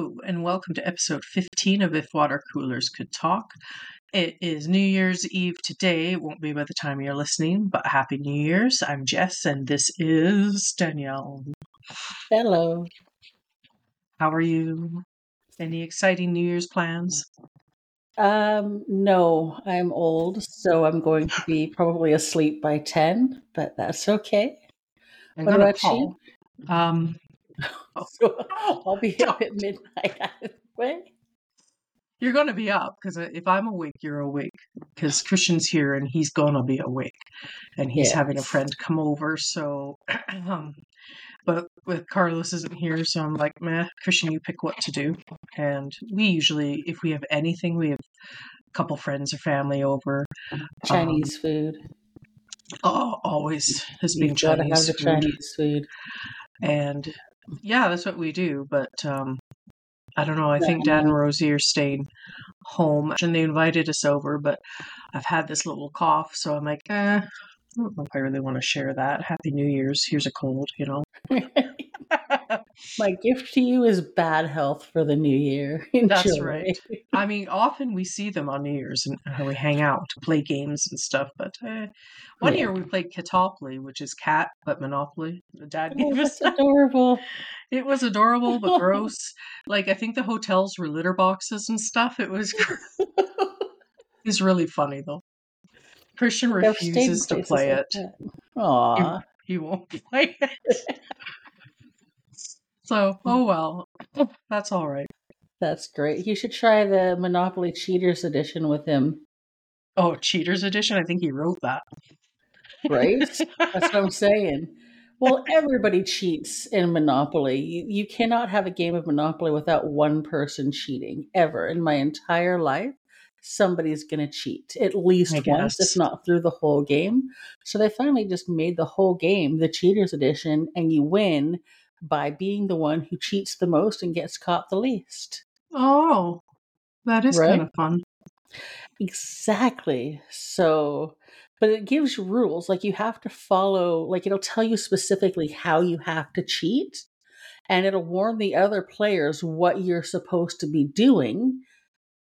Hello, and welcome to episode 15 of If Water Coolers Could Talk. It is New Year's Eve today. It won't be by the time you're listening, but Happy New Year's. I'm Jess, and this is Danielle. Hello. How are you? Any exciting New Year's plans? Um, no, I'm old, so I'm going to be probably asleep by 10, but that's okay. I'm What about call. Um, So I'll be up at midnight anyway. you're gonna be up because if I'm awake, you're awake. Because Christian's here and he's gonna be awake, and he's having a friend come over. So, um, but with Carlos isn't here, so I'm like, meh, Christian, you pick what to do. And we usually, if we have anything, we have a couple friends or family over. Um, Chinese food. oh, always has been You've got to have Chinese Chinese food. and yeah, that's what we do. But um, I don't know. I think Dad and Rosie are staying home, and they invited us over. But I've had this little cough, so I'm like, eh, I don't know if I really want to share that. Happy New Year's. Here's a cold, you know. My gift to you is bad health for the new year. That's right. I mean, often we see them on New Year's and how we hang out, to play games and stuff. But eh. one Yeah. year we played Catopoly, which is cat but Monopoly. The Dad Oh, gave us that's that. adorable. It was adorable but gross. Like I think the hotels were litter boxes and stuff. It was it was really funny though. Christian I've stayed in refuses to play like it. that. Aw. He won't play it. So, oh well. That's all right. That's great. You should try the Monopoly Cheaters edition with him, Oh, Cheaters Edition. I think he wrote that. right? That's what I'm saying. Well, everybody cheats in Monopoly. You, you cannot have a game of Monopoly without one person cheating, ever. In my entire life, somebody's going to cheat at least once, if not through the whole game. So they finally just made the whole game the Cheaters Edition, and you win by being the one who cheats the most and gets caught the least. Oh, that is kind of fun. Exactly. So, but it gives you rules. Like you have to follow, like it'll tell you specifically how you have to cheat, and it'll warn the other players what you're supposed to be doing.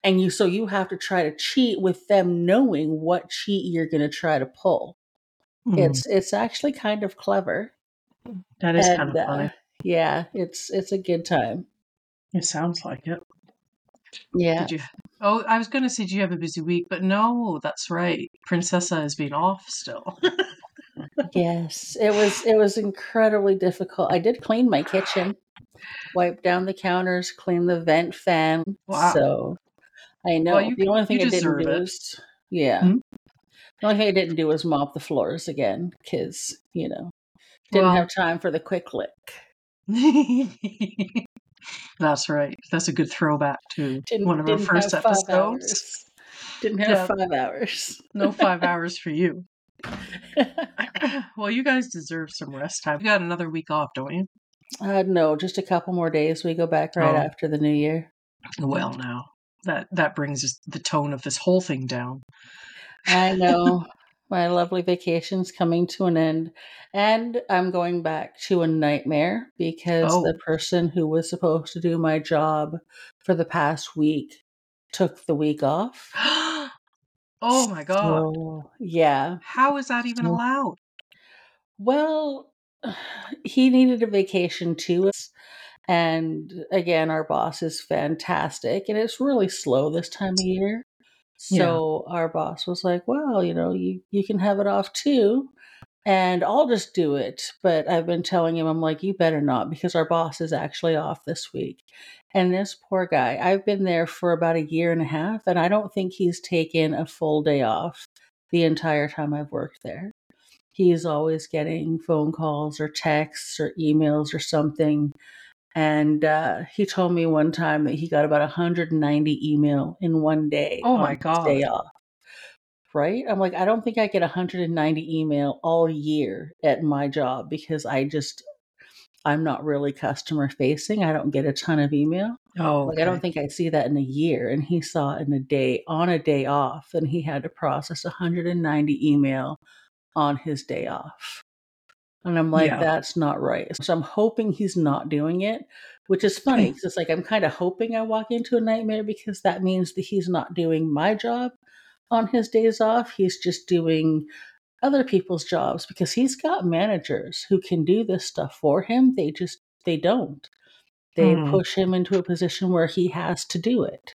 And you, so you have to try to cheat with them knowing what cheat you're going to try to pull. Mm, It's it's actually kind of clever, that is kind and of uh, funny. Yeah, it's it's a good time. It sounds like it. Yeah. Did you? Oh, I was going to say, do you have a busy week? But no, that's right. Princessa has been off still. Yes, it was it was incredibly difficult. I did clean my kitchen, wipe down the counters, clean the vent fan. Wow. So I know Well, you the only thing I didn't do it. was yeah. Hmm? The only thing I didn't do was mop the floors again because you know didn't Well, have time for the quick lick. that's right. That's a good throwback to Didn't one of our first episodes. hours. Didn't have Yeah, five hours. no five hours for you. well, you guys deserve some rest time. You got another week off, don't you? uh, no, just a couple more days. We go back right Oh, after the new year. well, now that that brings us- the tone of this whole thing down. I know. My lovely vacation's coming to an end. And I'm going back to a nightmare because oh. the Oh, person who was supposed to do my job for the past week took the week off. oh my God! So, yeah. How is that even mm. allowed? well, he needed a vacation too. And again, our boss is fantastic and it's really slow this time of year. Yeah. So our boss was like, well, you know, you, you can have it off too. And I'll just do it. But I've been telling him, I'm like, you better not, because our boss is actually off this week. And this poor guy, I've been there for about a year and a half, and I don't think he's taken a full day off the entire time I've worked there. He's always getting phone calls or texts or emails or something. And uh, he told me one time that he got about 190 email in one day Oh my his day God! off. Right? I'm like, I don't think I get 190 email all year at my job because I just I'm not really customer facing. I don't get a ton of email. Oh, Like I don't think I see that in a year. And he saw in a day on a day off, and he had to process 190 email on his day off. And I'm like, Yeah. that's not right. So I'm hoping he's not doing it. which is funny because it's like I'm kind of hoping I walk into a nightmare because that means that he's not doing my job on his days off. He's just doing other people's jobs because he's got managers who can do this stuff for him. They just they don't. They Hmm. push him into a position where he has to do it.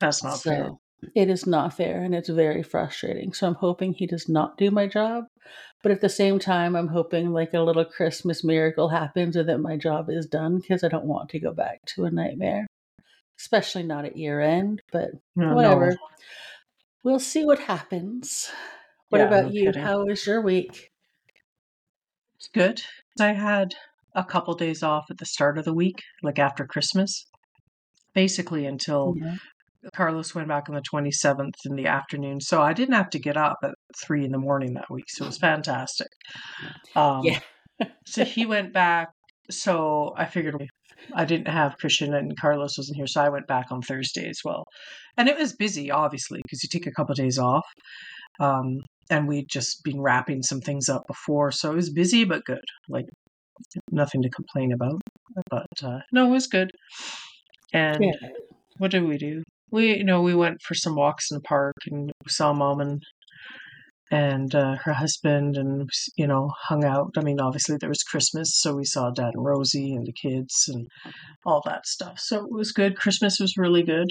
That's not fair. it is not fair and it's very frustrating. So I'm hoping he does not do my job. But at the same time, I'm hoping like a little Christmas miracle happens and that my job is done because I don't want to go back to a nightmare, especially not at year end. But No, whatever. no. We'll see what happens. What Yeah, about no you? kidding. How was your week? It's good. I had a couple days off at the start of the week, like after Christmas, basically until Yeah. Carlos went back on the 27th in the afternoon. So I didn't have to get up at three in the morning that week. So it was fantastic. Um, Yeah. so he went back. So I figured I didn't have Christian and Carlos wasn't here. So I went back on Thursday as well. And it was busy, obviously, because you take a couple days off. Um, and we'd just been wrapping some things up before. So it was busy, but good. Like nothing to complain about. But uh, no, it was good. And Yeah. what did we do? We you know we went for some walks in the park and we saw mom and and uh, her husband and you know hung out. I mean, obviously there was Christmas, so we saw Dad and Rosie and the kids and all that stuff. So it was good. Christmas was really good,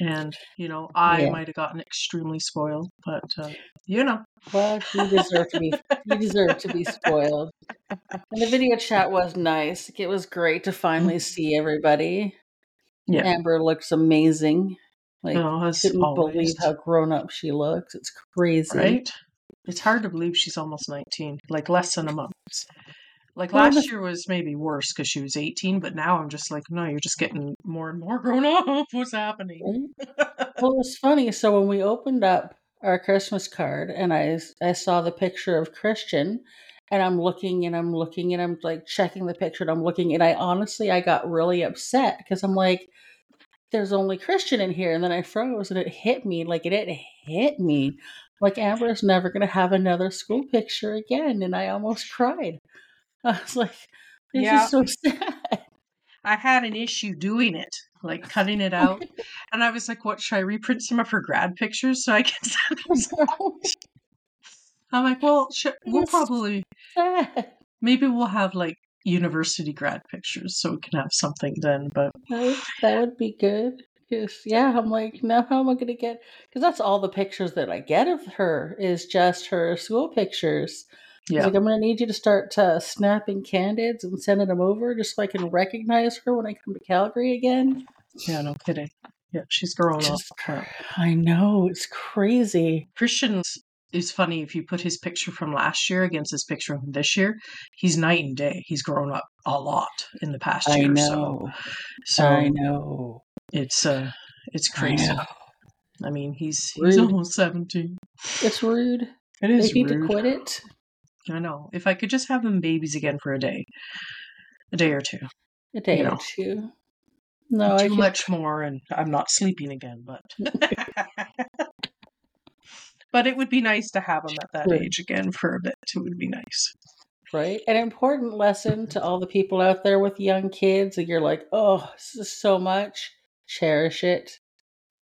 and you know I Yeah. might have gotten extremely spoiled, but uh, you know Well, you deserve to be you deserve to be spoiled. And the video chat was nice. It was great to finally see everybody. Mm-hmm. Yeah. Amber looks amazing. Like no, as couldn't always, believe how grown up she looks. It's crazy. right? It's hard to believe she's almost 19, like less than a month. Like Well, last year was maybe worse because she was 18, but now I'm just like, no, you're just getting more and more grown up. What's happening? Well, it's funny. So when we opened up our Christmas card, and I I saw the picture of Christian, and I'm looking and I'm looking and I'm like checking the picture and I'm looking, and I honestly I got really upset because I'm like, there's only Christian in here, and then I froze and it hit me like it, it hit me like Amber's never gonna have another school picture again, and I almost cried. I was like, this Yeah. is so sad. I had an issue doing it, like cutting it out. And I was like, what, should I reprint some of her grad pictures so I can send them? some?" I'm like, well, sh- we'll probably, maybe we'll have like university grad pictures so we can have something then. But That would, that would be good. Because, yeah, I'm like, now how am I going to get. Because that's all the pictures that I get of her is just her school pictures. Yeah, like, I'm going to need you to start uh, snapping candids and sending them over just so I can recognize her when I come to Calgary again. yeah, no kidding. Yeah, she's grown up. I know, it's crazy. Christian's is funny if you put his picture from last year against his picture from this year. He's night and day. He's grown up a lot in the past I year. know. So, so I know. It's uh, it's crazy. know. I mean, he's he's Rude. almost seventeen. It's rude. It They is need rude. to quit it. I know. If I could just have them babies again for a day, a day or two, A day You or know. two. No, I too much more, and I'm not sleeping again. But but it would be nice to have them at that Right. age again for a bit. It would be nice. right? An important lesson to all the people out there with young kids, and you're like, oh, this is so much. Cherish it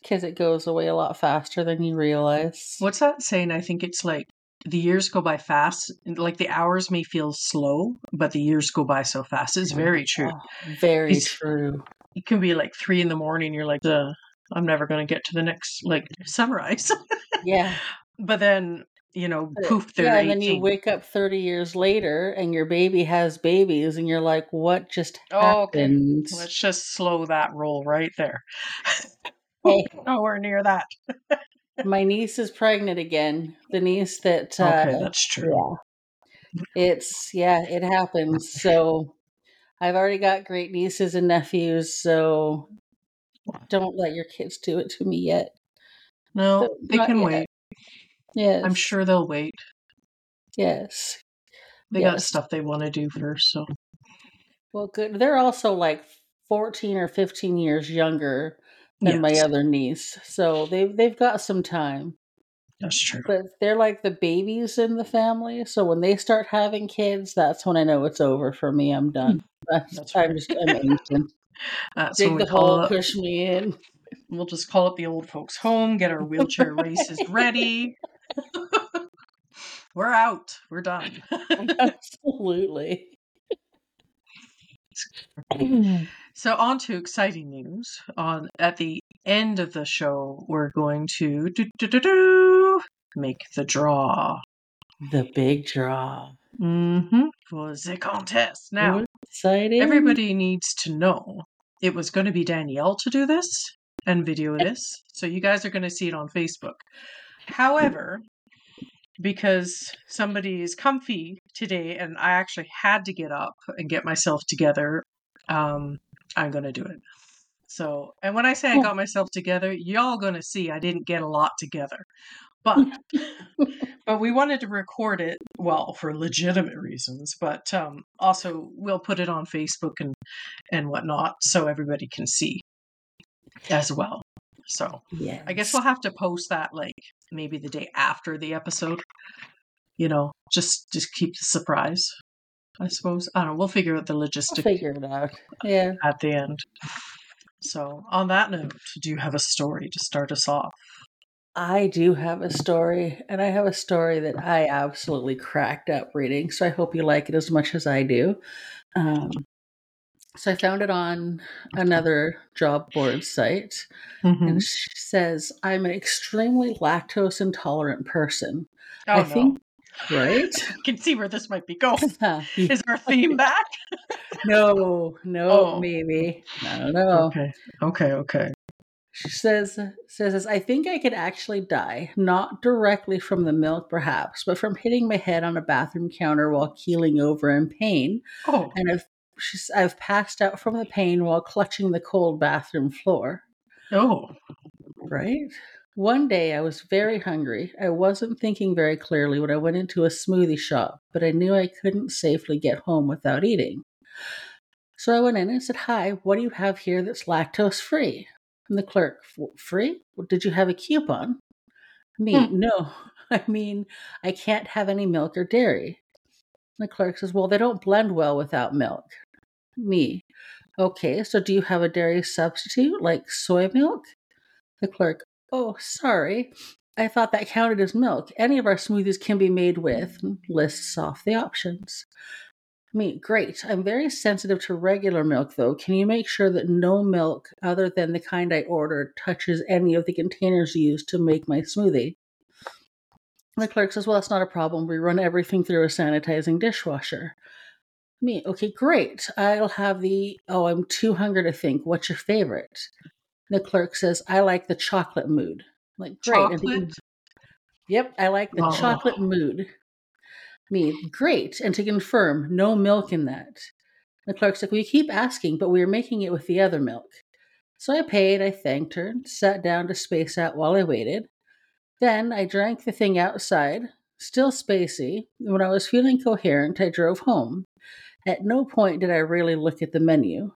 because it goes away a lot faster than you realize. What's that saying? I think it's like the years go by fast. Like the hours may feel slow, but the years go by so fast. It's very true. Oh, very It's- true. It can be like three in the morning. You're like, uh, I'm never going to get to the next like sunrise. Yeah. but then you know, poof, they're yeah, and then 18. you wake up 30 years later and your baby has babies, and you're like, what just Oh, okay. happened? Let's just slow that roll right there. Hey. Nowhere near that. My niece is pregnant again. The niece that, uh, Okay, that's true. yeah, it's, yeah, it happens. So I've already got great nieces and nephews, so don't let your kids do it to me yet. No, So, they can yet. wait. Yes. I'm sure they'll wait. Yes. They got stuff they want to do first, so Well, good. They're also like 14 or 15 years younger than my other niece. So they've they've got some time. That's true. But they're like the babies in the family. So when they start having kids, that's when I know it's over for me. I'm hmm. done. That's, That's I'm right. just I'm ancient. That's Dig the hole, it. push me in. We'll just call it the old folks' home. Get our wheelchair races ready. We're out. We're done. Absolutely. So on to exciting news. On at the end of the show, we're going to do, do, do, do, make the draw. the big draw. Mm-hmm. For the contest. Now, Exciting. everybody needs to know it was going to be Danielle to do this and video this. So you guys are going to see it on Facebook. However, because somebody is comfy today and I actually had to get up and get myself together, um, I'm going to do it. So, and when I say I got myself together, y'all going to see I didn't get a lot together. But but we wanted to record it well for legitimate reasons, but um, also we'll put it on Facebook and and whatnot so everybody can see as well. So Yeah. I guess we'll have to post that like maybe the day after the episode. You know, just just keep the surprise. I suppose I don't know. We'll figure out the logistics figure it out. Yeah. at the end. So on that note, do you have a story to start us off? I do have a story, and I have a story that I absolutely cracked up reading. So I hope you like it as much as I do. Um, so I found it on another job board site, Mhm. and she says, I'm an extremely lactose intolerant person. Oh, I no. think, right? I can see where this might be going. Is our theme back? no, no, Oh. maybe. I don't know. Okay. Okay. Okay. She says, says, I think I could actually die, not directly from the milk, perhaps, but from hitting my head on a bathroom counter while keeling over in pain. Oh. And I've, she's, I've passed out from the pain while clutching the cold bathroom floor. Oh. Right? One day I was very hungry. I wasn't thinking very clearly when I went into a smoothie shop, but I knew I couldn't safely get home without eating. So I went in and said, Hi, what do you have here that's lactose free? And the clerk, Free? Did you have a coupon? Me, Hmm. no. I mean, I can't have any milk or dairy. And the clerk says, Well, they don't blend well without milk. Me, okay, so do you have a dairy substitute like soy milk? The clerk, Oh, sorry. I thought that counted as milk. Any of our smoothies can be made with, lists off the options. Me, great. I'm very sensitive to regular milk, though. Can you make sure that no milk other than the kind I ordered touches any of the containers used to make my smoothie? The clerk says, Well, that's not a problem. We run everything through a sanitizing dishwasher. Me, okay, great. I'll have the, oh, I'm too hungry to think. What's your favorite? The clerk says, I like the chocolate mood. I'm like, great. Chocolate? Yep, I like the Oh. chocolate mood. Me, great. And to confirm, no milk in that. The clerk's like, We keep asking, but we are making it with the other milk. So I paid, I thanked her, sat down to space out while I waited. Then I drank the thing outside, still spacey. When I was feeling coherent, I drove home. At no point did I really look at the menu.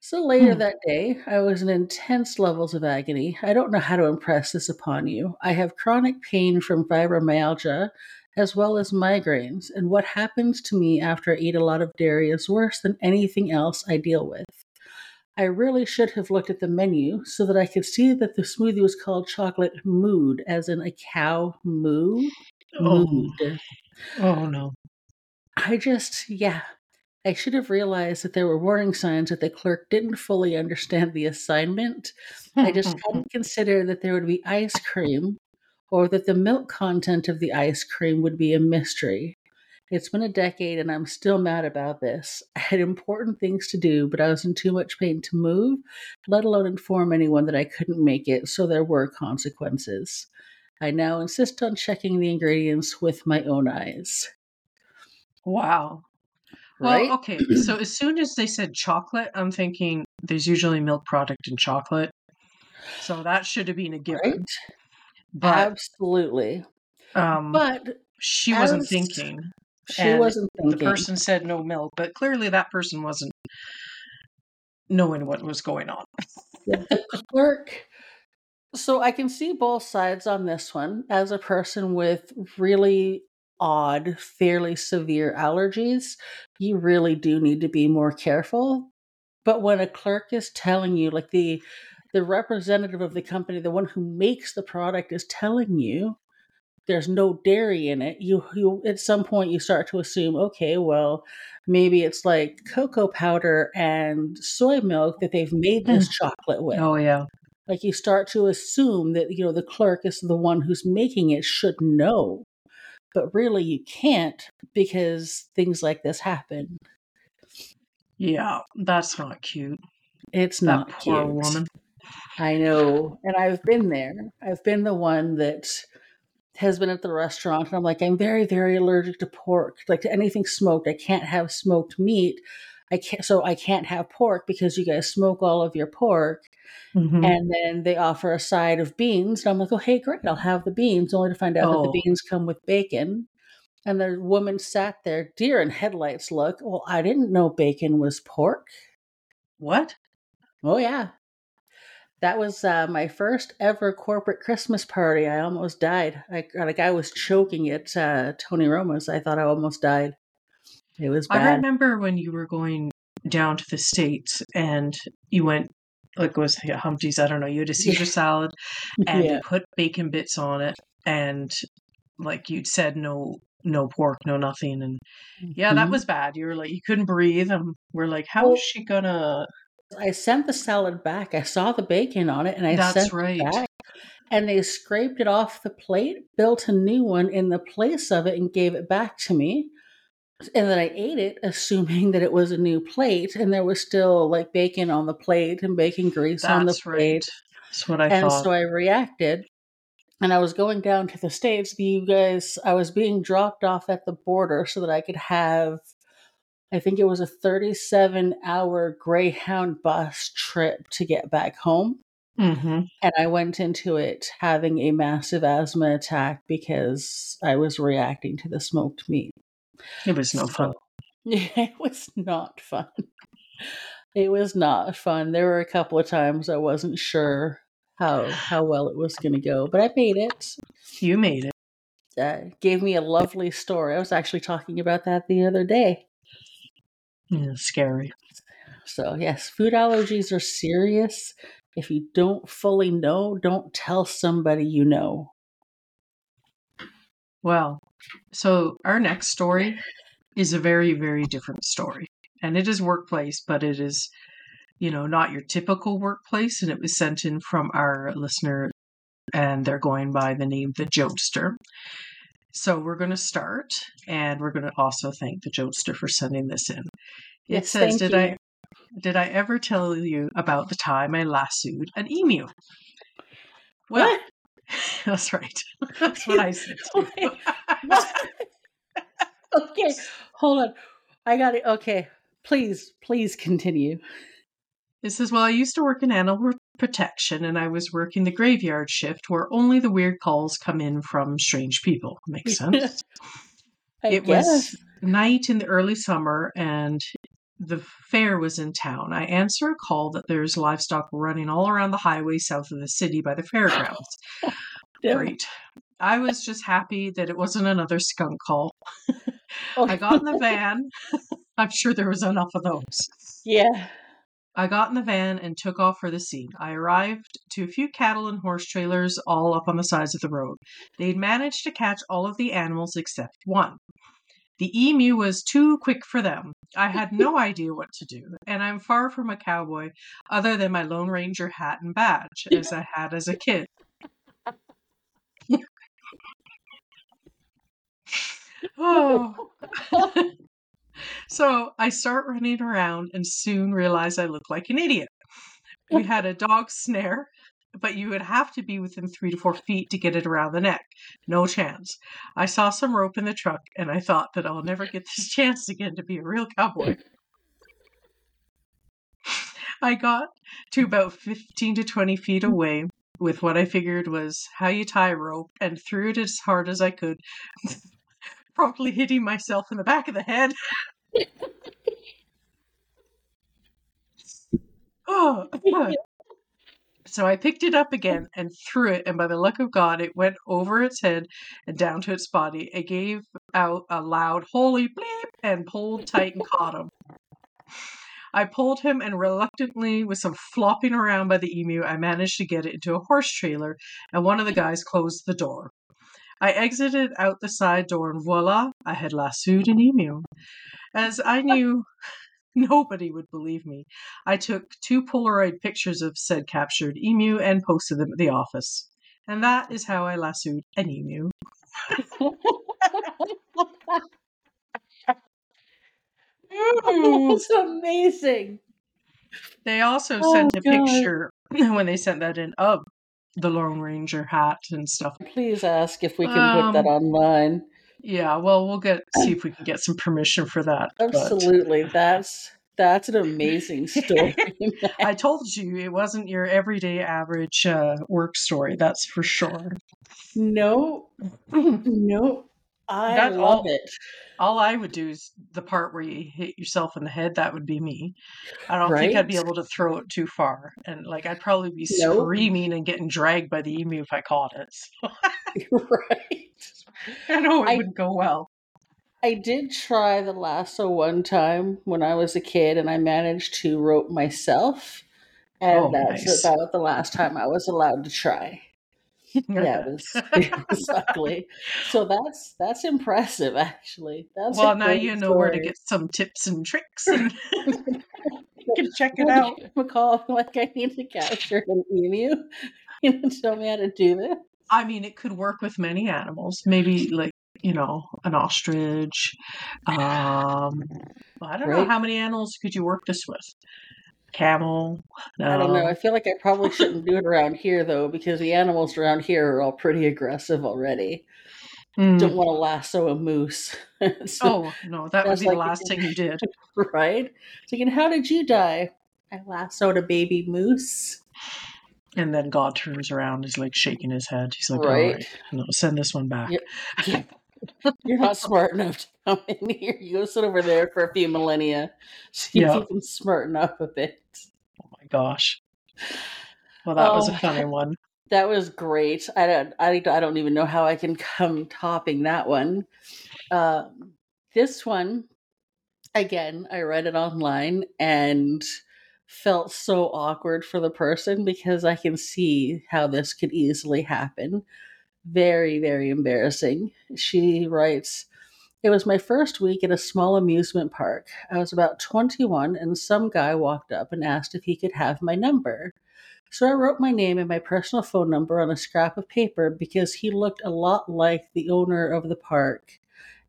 So later Hmm. that day, I was in intense levels of agony. I don't know how to impress this upon you. I have chronic pain from fibromyalgia as well as migraines, and what happens to me after I eat a lot of dairy is worse than anything else I deal with. I really should have looked at the menu so that I could see that the smoothie was called chocolate mood, as in a cow moo. Oh. Oh no. I just, yeah. I should have realized that there were warning signs that the clerk didn't fully understand the assignment. I just hadn't considered that there would be ice cream or that the milk content of the ice cream would be a mystery. It's been a decade and I'm still mad about this. I had important things to do, but I was in too much pain to move, let alone inform anyone that I couldn't make it, so there were consequences. I now insist on checking the ingredients with my own eyes. Wow. Right? Well, okay. So as soon as they said chocolate, I'm thinking there's usually milk product in chocolate. So that should have been a given. Right? But Absolutely. um But she wasn't thinking. she wasn't thinking. The person said no milk, but clearly that person wasn't knowing what was going on. the clerk So I can see both sides on this one. As a person with really odd, fairly severe allergies, you really do need to be more careful. But when a clerk is telling you, like the the representative of the company, the one who makes the product is telling you there's no dairy in it, you you at some point you start to assume, okay, well, maybe it's like cocoa powder and soy milk that they've made this mm. chocolate with. Oh yeah. Like you start to assume that you know the clerk is the one who's making it should know. But really you can't because things like this happen. Yeah, that's not cute. It's That not poor cute. woman. I know. And I've been there. I've been the one that has been at the restaurant and I'm like, I'm very, very allergic to pork. Like to anything smoked. I can't have smoked meat. I can't so I can't have pork because you guys smoke all of your pork. Mhm. And then they offer a side of beans. And I'm like, oh hey, great, I'll have the beans, only to find out that Oh. the beans come with bacon. And the woman sat there, deer in headlights look. Well, I didn't know bacon was pork. What? Oh yeah. That was uh, my first ever corporate Christmas party. I almost died. I like I was choking at uh, Tony Roma's. I thought I almost died. It was bad. I remember when you were going down to the states and you went like it was yeah, Humpty's. I don't know. You had a Caesar salad and yeah. you put bacon bits on it, and like you'd said, no, no pork, no nothing, and yeah, that Mhm. was bad. You were like you couldn't breathe, and we're like, how Well, is she gonna? I sent the salad back. I saw the bacon on it, and I That's sent right. it back. And they scraped it off the plate, built a new one in the place of it, and gave it back to me. And then I ate it, assuming that it was a new plate, and there was still like bacon on the plate and bacon grease on the That's plate. right. That's what I and thought. so I reacted. And I was going down to the States. You guys, I was being dropped off at the border so that I could have, I think it was a 37 hour Greyhound bus trip to get back home. hmm And I went into it having a massive asthma attack because I was reacting to the smoked meat. It was no fun. Yeah, it was not fun. It was not fun. There were a couple of times I wasn't sure how how well it was going to go, but I made it. You made it. Uh, gave me a lovely story. I was actually talking about that the other day. Yeah, scary. So yes, food allergies are serious. If you don't fully know, don't tell somebody you know. Well, so our next story is a very, very different story. And it is workplace, but it is, you know, not your typical workplace. And it was sent in from our listener, and they're going by the name The Jodester. So we're going to start, and we're going to also thank The Jodester for sending this in. It Yes, says, Did you. I. Did I ever tell you about the time I lassoed an emu? Well, What? that's right. That's what I said. too. Okay, hold on. I got it. Okay, please, please continue. It says, Well, I used to work in animal protection and I was working the graveyard shift where only the weird calls come in from strange people. Makes sense. It guess. was night in the early summer and the fair was in town. I answer a call that there's livestock running all around the highway south of the city by the fairgrounds. Great. I was just happy that it wasn't another skunk call. I got in the van. I'm sure there was enough of those. yeah. I got in the van and took off for the scene. I arrived to a few cattle and horse trailers all up on the sides of the road. They'd managed to catch all of the animals except one. The emu was too quick for them. I had no idea what to do, and I'm far from a cowboy other than my Lone Ranger hat and badge, as I had as a kid. oh. so I start running around and soon realize I look like an idiot. We had a dog snare, but you would have to be within three to four feet to get it around the neck. No chance. I saw some rope in the truck and I thought that I'll never get this chance again to be a real cowboy. I got to about 15 to 20 feet away with what I figured was how you tie a rope and threw it as hard as I could, promptly hitting myself in the back of the head. oh, So I picked it up again and threw it, and by the luck of God, it went over its head and down to its body. It gave out a loud holy bleep and pulled tight and caught him. I pulled him, and reluctantly, with some flopping around by the emu, I managed to get it into a horse trailer, and one of the guys closed the door. I exited out the side door, and voila, I had lassoed an emu. As I knew nobody would believe me, I took two Polaroid pictures of said captured emu and posted them at the office. And that is how I lassoed an emu. That's amazing. They also Oh, sent a God. picture when they sent that in of the Lone Ranger hat and stuff. Please ask if we can put that Um, online. Yeah, well, we'll get see if we can get some permission for that. but- Absolutely. That's that's an amazing story. I told you it wasn't your everyday average uh, work story. That's for sure. no, no. I That love all- it. All I would do is the part where you hit yourself in the head. That would be me. I don't think I'd be able to throw it too far, and like I'd probably be Nope. screaming and getting dragged by the emu if I caught it. So right. I know it I- wouldn't go well. I did try the lasso one time when I was a kid, and I managed to rope myself. And Oh, that's nice. about the last time I was allowed to try. Yeah, it was, it was ugly. So that's that's impressive, actually. That's well, now you know where to get some tips and tricks, and you can check it out. McCall, like I need to capture an emu. You know, tell me how to do this. I mean, it could work with many animals. Maybe like you know, an ostrich. Um, I don't know how many animals could you work this with. Camel. I don't know. I feel like I probably shouldn't do it around here though, because the animals around here are all pretty aggressive already. Mm. Don't want to lasso a moose. So, Oh no, that would be the like- last thing you did. right? Thinking, how did you die? I lassoed a baby moose. And then God turns around, he's like shaking his head. He's like, Right. "All right, no, send this one back." Yeah. You're not smart enough to come in here. You go sit over there for a few millennia. See Yeah. if you can smarten up a bit. Oh my gosh. Well, that was a Oh. funny one. That was great. I don't. I, I don't even know how I can come topping that one. Um, this one, again, I read it online and felt so awkward for the person because I can see how this could easily happen. Very, very embarrassing. She writes. It was my first week at a small amusement park. I was about 21, and some guy walked up and asked if he could have my number. So I wrote my name and my personal phone number on a scrap of paper because he looked a lot like the owner of the park.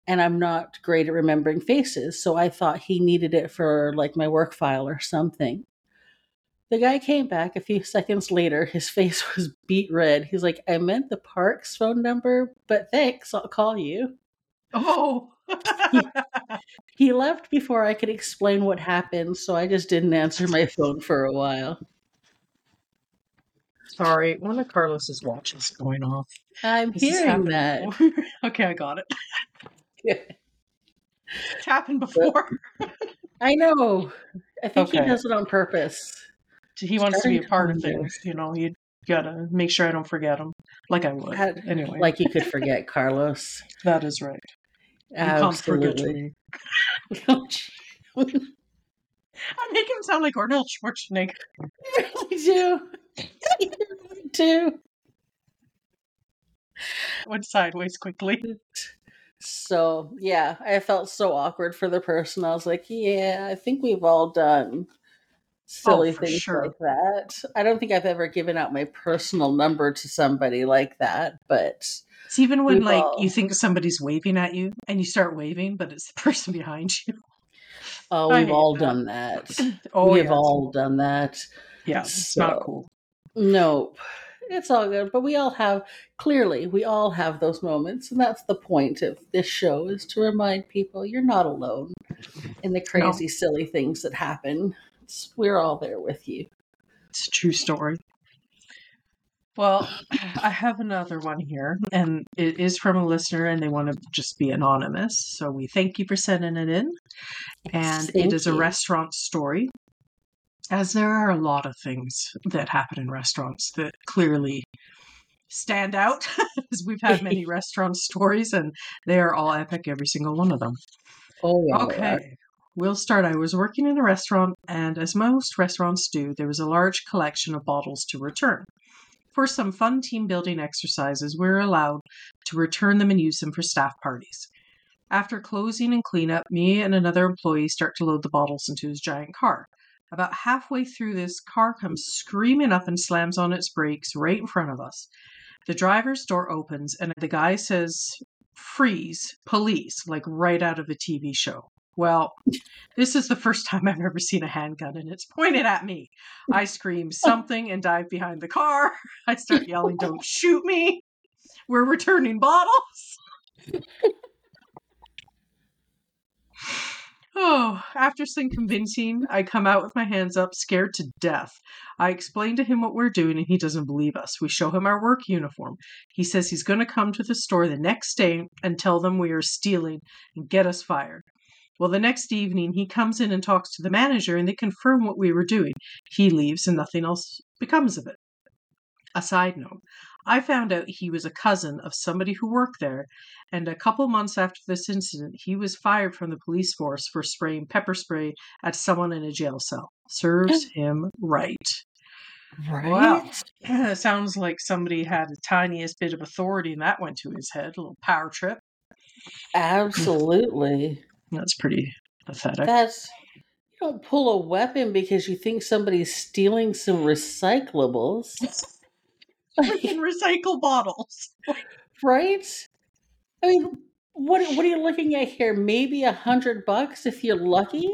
And I'm not great at remembering faces, so I thought he needed it for like my work file or something. The guy came back a few seconds later. His face was beet red. He's like, I meant the park's phone number, but thanks, I'll call you. Oh. He left before I could explain what happened, so I just didn't answer my phone for a while. Sorry, one of Carlos's watches going off. I'm This hearing that. okay, I got it. It's happened before. I know. I think Okay. he does it on purpose. he wants to be a part of things. You know, you gotta make sure I don't forget him, like I would. How- Anyway, Like you could forget Carlos. that is right. You can't forget Absolutely. me. I make him sound like Arnold Schwarzenegger. really do. You really do. Went sideways quickly. So yeah, I felt so awkward for the person. I was like, yeah, I think we've all done oh, silly Oh, things sure. like that. I don't think I've ever given out my personal number to somebody like that, but It's even when like all- you think somebody's waving at you and you start waving, but it's the person behind you. oh, we've all that. done that. Oh, we've yes. all done that. Yeah, it's not cool. Nope. It's all good. But we all have, clearly, we all have those moments. And that's the point of this show is to remind people you're not alone in the crazy, silly things that happen. It's, we're all there with you. It's a true story. Well, I have another one here, and it is from a listener, and they want to just be anonymous. So we thank you for sending it in. And it Thank is a you. restaurant story. As there are a lot of things that happen in restaurants that clearly stand out, as we've had many restaurant stories, and they are all epic, every single one of them. Oh yeah. Okay, we'll start. I was working in a restaurant, and as most restaurants do, there was a large collection of bottles to return. For some fun team building exercises, we were allowed to return them and use them for staff parties. After closing and cleanup, me and another employee start to load the bottles into his giant car. About halfway through, this car comes screaming up and slams on its brakes right in front of us. The driver's door opens, and the guy says, Freeze, police, like right out of a TV show. Well, this is the first time I've ever seen a handgun and it's pointed at me. I scream oh. something and dive behind the car. I start yelling, Don't shoot me. We're returning bottles. Oh, after some convincing, I come out with my hands up, scared to death. I explain to him what we're doing, and he doesn't believe us. We show him our work uniform. He says he's going to come to the store the next day and tell them we are stealing and get us fired. Well, the next evening, he comes in and talks to the manager, and they confirm what we were doing. He leaves, and nothing else becomes of it. A side note I found out he was a cousin of somebody who worked there, and a couple months after this incident, he was fired from the police force for spraying pepper spray at someone in a jail cell. Serves oh. him right. Right. Wow. Sounds like somebody had the tiniest bit of authority and that went to his head. A little power trip. Absolutely. That's pretty pathetic. That's you don't pull a weapon because you think somebody's stealing some recyclables. Freaking recycle bottles. right? I mean, what what are you looking at here? Maybe a hundred bucks if you're lucky.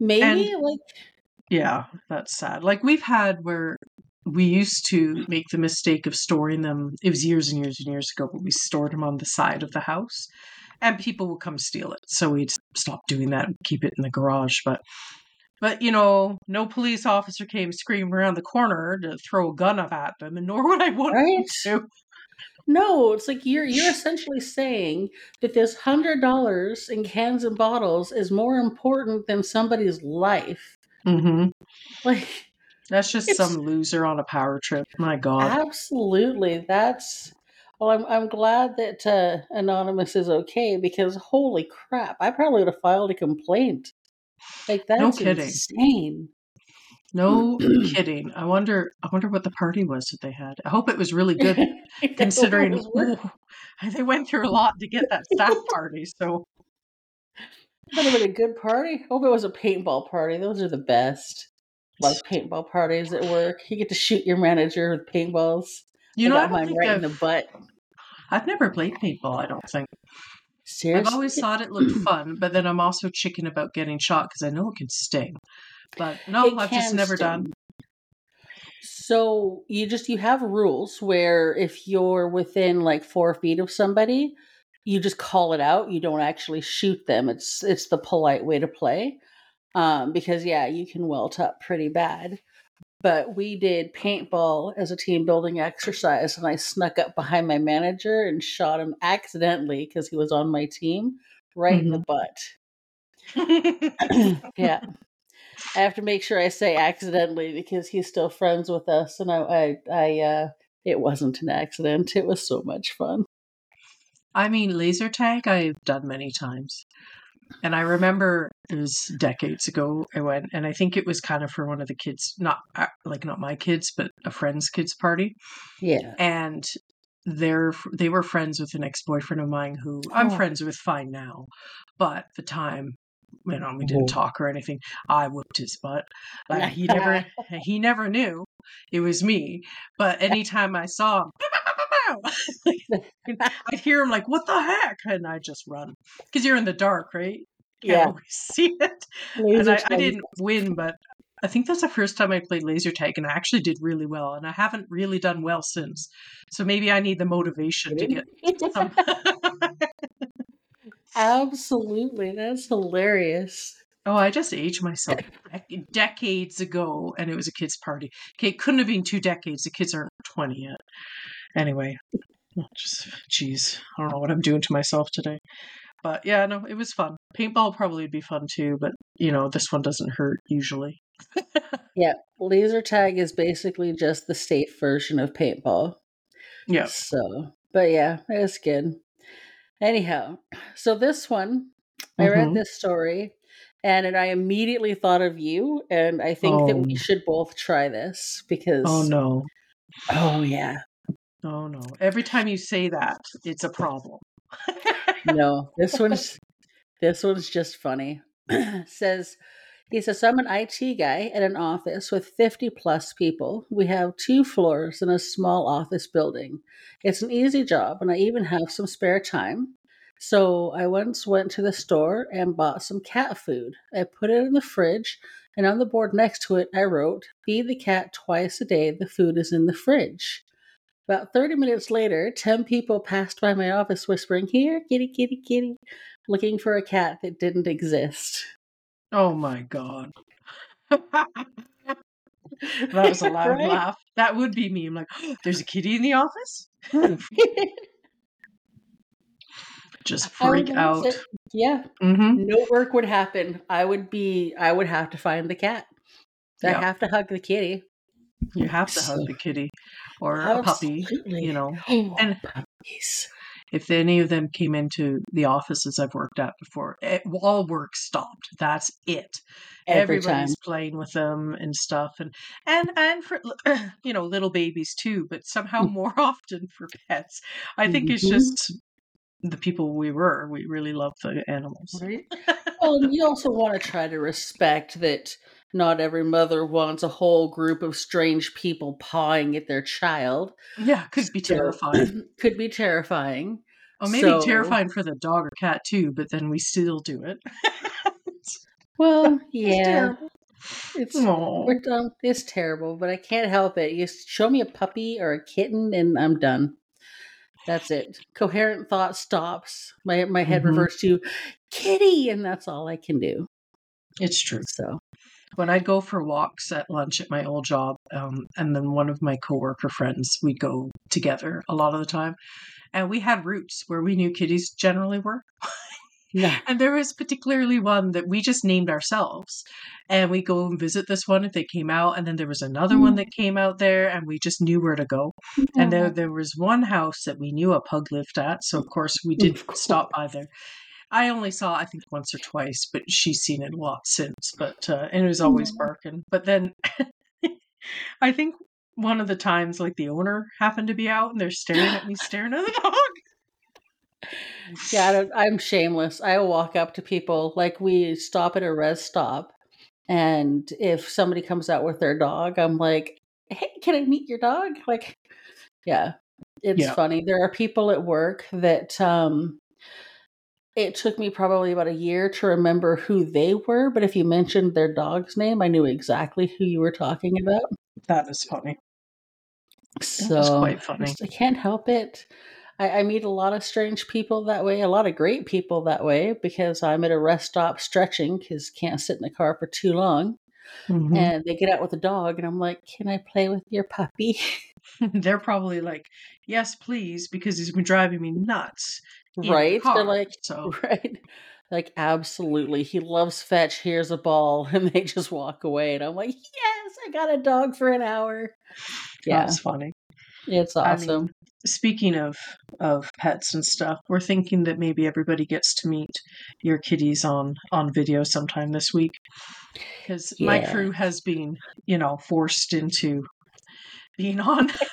Maybe And like yeah, that's sad. Like we've had where we used to make the mistake of storing them. It was years and years and years ago, but we stored them on the side of the house, and people would come steal it. So we'd stop doing that and keep it in the garage. But but you know, no police officer came screaming around the corner to throw a gun up at them, and nor would I want right? to. No, it's like you're you're essentially saying that this hundred dollars in cans and bottles is more important than somebody's life. hmm Like That's just some loser on a power trip. My God. absolutely that's well I'm I'm glad that uh, Anonymous is okay because holy crap, I probably would have filed a complaint. Like No kidding. insane. No kidding. I wonder. I wonder what the party was that they had. I hope it was really good, I it considering was ooh, they went through a lot to get that staff party. So Would have been a good party. Hope it was a paintball party. Those are the best. Love paintball parties at work. You get to shoot your manager with paintballs. you I know, I got don't mine right in the butt. I've never played paintball. I don't think I've always thought it looked fun, but then I'm also chicken about getting shot because I know it can sting. But no, It I've just never sting. done. So you just you have rules where if you're within like four feet of somebody, you just call it out. You don't actually shoot them. It's it's the polite way to play. Um, because yeah, you can welt up pretty bad. But we did paintball as a team building exercise, and I snuck up behind my manager and shot him accidentally because he was on my team, right in the butt. yeah. I have to make sure I say accidentally because he's still friends with us, and I, I, I, uh, it wasn't an accident. It was so much fun. I mean, laser tag I've done many times. And I remember it was decades ago I went, and I think it was kind of for one of the kids, not uh, like not my kids, but a friend's kids party. Yeah. And they're they were friends with an ex boyfriend of mine who I'm Oh. friends with fine now, but at the time, you know, we didn't Oh. talk or anything. I whooped his butt. Like he never he never knew it was me. But anytime I saw him, I'd hear him like, "What the heck?" and I just run because you're in the dark, right? Can't Yeah. see it. And I, I didn't win, but I think that's the first time I played laser tag, and I actually did really well. And I haven't really done well since. So maybe I need the motivation to get some. Absolutely. That's hilarious. oh, I just aged myself decades ago, and it was a kids' party. Okay, it couldn't have been two decades. The kids aren't twenty yet. Anyway, just jeez, I don't know what I'm doing to myself today. But yeah, no, it was fun. Paintball probably would be fun too, but you know, this one doesn't hurt usually. Yeah, laser tag is basically just the safe version of paintball. Yeah. So, but yeah, it's good. Anyhow, so this one, I read Mhm. this story and, and I immediately thought of you. And I think that we Oh. should both try this because, Oh no. oh, yeah, Oh no. Every time you say that, it's a problem. no, this one's, this one's just funny. says, he says, I'm an IT guy at an office with 50 plus people. We have two floors in a small office building. It's an easy job, and I even have some spare time. So I once went to the store and bought some cat food. I put it in the fridge, and on the board next to it, I wrote, Feed the cat twice a day. The food is in the fridge. About 30 minutes later, 10 people passed by my office whispering, Here, kitty, kitty, kitty, looking for a cat that didn't exist. Oh my god. that was a loud Right? laugh. That would be me. I'm like, there's a kitty in the office? Just freak out. Yeah, Mm-hmm. no work would happen. I would be, I would have to find the cat. I Yeah. have to hug the kitty. You have to hug the kitty or a puppy, you know. Oh, And- puppies. If any of them came into the offices I've worked at before, it, all work stopped. That's it. Every time. Everybody's playing with them and stuff, and and and for you know little babies too, but somehow Mm. more often for pets. I think it's Mhm. just the people we were. We really love the animals. Right. Well, you also want to try to respect that not every mother wants a whole group of strange people pawing at their child. Yeah, could be So- terrifying. could be terrifying. Oh, maybe So- terrifying for the dog or cat too, but then we still do it. Well, yeah, it's Aw. we're done. It's terrible, but I can't help it. You show me a puppy or a kitten, and I'm done. That's it. Coherent thought stops. My my head Mhm. reverts to kitty, and that's all I can do. It's true. So when I'd go for walks at lunch at my old job, um, and then one of my coworker friends, we'd go together a lot of the time, and we had routes where we knew kitties generally were. yeah, And there was particularly one that we just named ourselves, and we go and visit this one if they came out, and then there was another one that came out there, and we just knew where to go. And there, there was one house that we knew a pug lived at, so of course we did Of stop by there. I only saw, I think, once or twice, but she's seen it a lot since. But uh, and it was always Aw. barking. But then, I think one of the times, like the owner happened to be out, and they're staring at me, staring at the dog. yeah. I don't, I'm shameless. I walk up to people like we stop at a res stop, and if somebody comes out with their dog, I'm like, "Hey, can I meet your dog?" Like, yeah, it's Yeah. funny. There are people at work that um, it took me probably about a year to remember who they were, but if you mentioned their dog's name, I knew exactly who you were talking about. That is funny. So was quite funny. just- I can't help it. I, I meet a lot of strange people that way, a lot of great people that way, because I'm at a rest stop stretching because can't sit in the car for too long. Mhm. And they get out with a dog, and I'm like, "Can I play with your puppy?" they're probably like, "Yes, please," because he's been driving me nuts. Right? They're like, so right? Like, absolutely. He loves fetch. Here's a ball, and they just walk away, and I'm like, "Yes, I got a dog for an hour." Yeah, that's funny. it's I awesome. mean, speaking of of pets and stuff, we're thinking that maybe everybody gets to meet your kitties on on video sometime this week because my crew has been, you know, forced into being on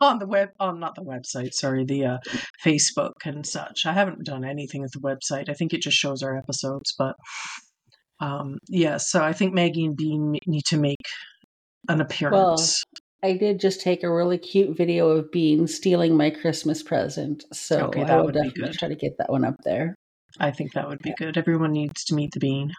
on the web on not the website, sorry, the uh, Facebook and such. I haven't done anything with the website. I think it just shows our episodes, but um yeah, so I think Maggie and Bean need to make an appearance. well, I did just take a really cute video of Bean stealing my Christmas present, so Okay, I that will definitely try to get that one up there. I think that would be good. Everyone needs to meet the Bean.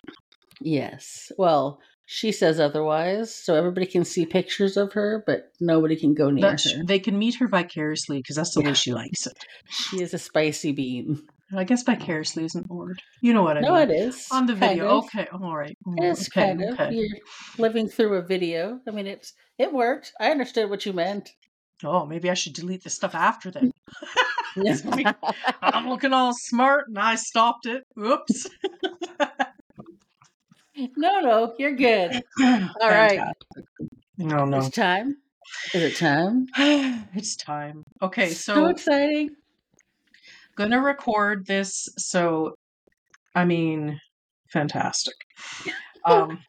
Yes. Well, she says otherwise, so everybody can see pictures of her, but nobody can go near That's, her. they can meet her vicariously because that's the way she likes it. She is a spicy bean. I guess vicariously isn't the word. You know what I No, mean. it is On the video. of. Okay. All right. It is okay. kind of. okay. You're living through a video. I mean, it's it worked. I understood what you meant. Oh, maybe I should delete the stuff after then. It's gonna be- I'm looking all smart and I stopped it. Oops. No, no, you're good. All right. No, no. It's time. Is it time? it's time. Okay, So so exciting. gonna record this. So, I mean, fantastic. Um,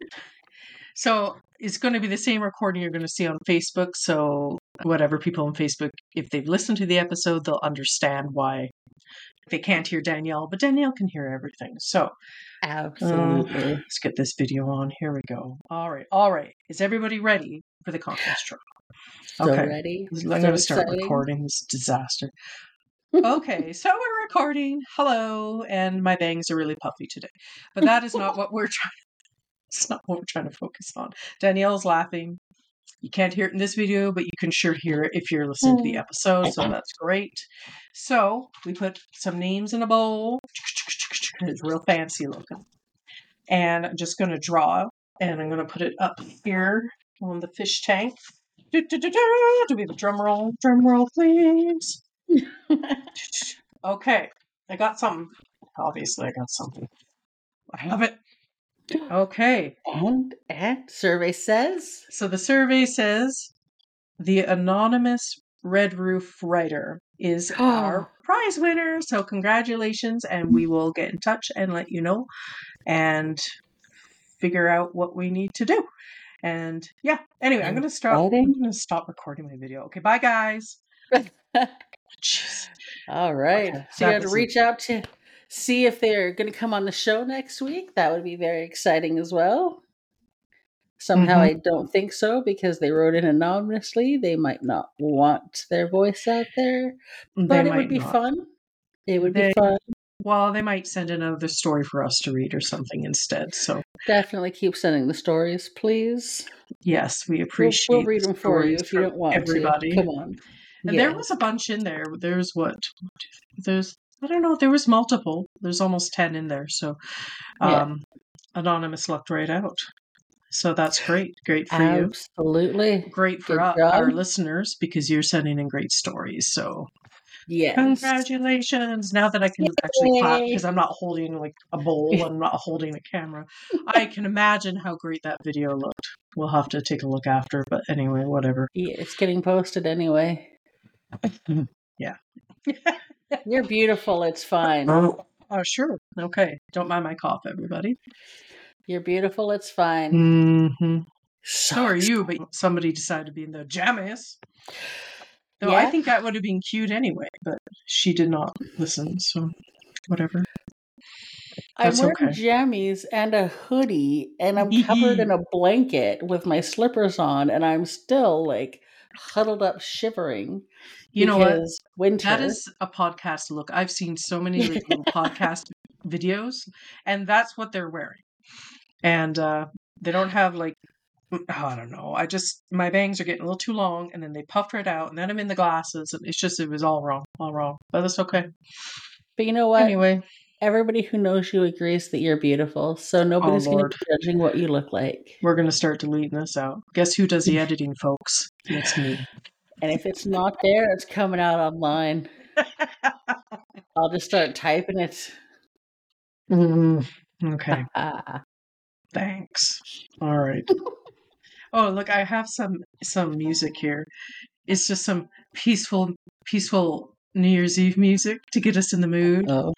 so it's going to be the same recording you're going to see on Facebook. So whatever people on Facebook, if they've listened to the episode, they'll understand why they can't hear Danielle, but Danielle can hear everything. So uh, Absolutely. let's get this video on. Here we go. All right, all right. Is everybody ready for the conference so okay. ready. I'm so going to start exciting. recording this disaster. okay, so we're recording. Hello, and my bangs are really puffy today. But that is not what we're trying. It's not what we're trying to focus on. Danielle's laughing. You can't hear it in this video, but you can sure hear it if you're listening to the mm. episode. So that's great. So we put some names in a bowl. It's real fancy looking. And I'm just going to draw, and I'm going to put it up here on the fish tank. Do, do, do, do. do we have a drum roll? Drum roll, please. Okay, I got something. Obviously, I got something. I have it. Okay, and and survey says so the survey says the anonymous Red Roof writer is our prize winner. So, congratulations, and we will get in touch and let you know and figure out what we need to do. And yeah, anyway, I'm gonna stop. I'm gonna stop recording my video. Okay, bye, guys. All right. Okay, so you had to reach out to see if they're going to come on the show next week. That would be very exciting as well. Somehow Mhm. I don't think so because they wrote in anonymously. They might not want their voice out there, They but it would be not. fun. It would They- be fun. Well, they might send another story for us to read or something instead. So, Definitely keep sending the stories, please. yes, we We'll, appreciate we'll read them for you if you don't want everybody. to. Come on. And there was a bunch in there. There's what? There's I don't know. There was multiple. There's almost ten in there. So, Yeah. um, anonymous lucked right out. So that's great. Great for you. Absolutely. Great for our, our listeners because you're sending in great stories. So Yes. congratulations! Now that I can actually clap because I'm not holding like a bowl. I'm not holding a camera. I can imagine how great that video looked. We'll have to take a look after. But anyway, whatever. Yeah, it's getting posted anyway. Yeah. You're beautiful. It's fine. Oh, sure. Okay. Don't mind my cough, everybody. You're beautiful. It's fine. Mm-hmm. So So are you, but somebody decided to be in the jammies. Though I think that would have been cute anyway, but she did not listen, so whatever. I'm wearing okay. jammies and a hoodie, and I'm covered in a blanket with my slippers on, and I'm still like huddled up, shivering. You know what? Winter. That is a podcast look. I've seen so many little podcast videos, and that's what they're wearing. And uh, they don't have like, mm, oh, I don't know. I just, my bangs are getting a little too long, and then they puffed right out, and then I'm in the glasses, and it's just, it was all wrong, all wrong. But that's okay. but you know what? Anyway, Everybody who knows you agrees that you're beautiful, so nobody's going to Oh, be judging what you look like. we're going to start deleting this out. Guess who does the editing, folks? It's me. And if it's not there, it's coming out online. I'll just start typing it. Mm, okay, thanks. All right. Oh, look, I have some some music here. It's just some peaceful peaceful New Year's Eve music to get us in the mood. oh.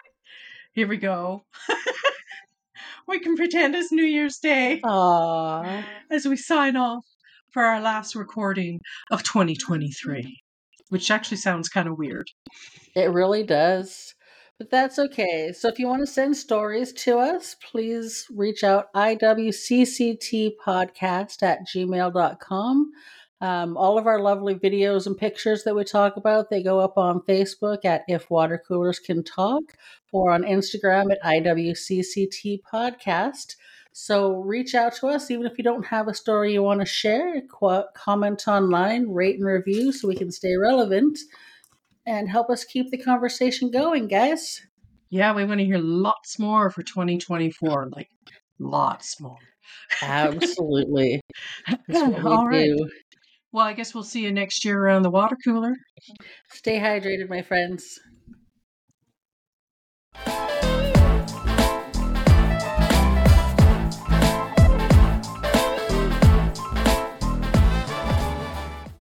Here we go. we can pretend it's New Year's Day Aw. as we sign off for our last recording of 2023, which actually sounds kind of weird. It really does. But that's okay. So if you want to send stories to us, please reach out iwcctpodcast at gmail.com. Um, all of our lovely videos and pictures that we talk about, they go up on Facebook at If Water Coolers Can Talk or on Instagram at IWCCT Podcast. So reach out to us, even if you don't have a story you want to share, qu- comment online, rate and review so we can stay relevant and help us keep the conversation going, guys. Yeah, we want to hear lots more for 2024, like lots more. Absolutely. All right. do. Well, I guess we'll see you next year around the water cooler. Stay hydrated, my friends.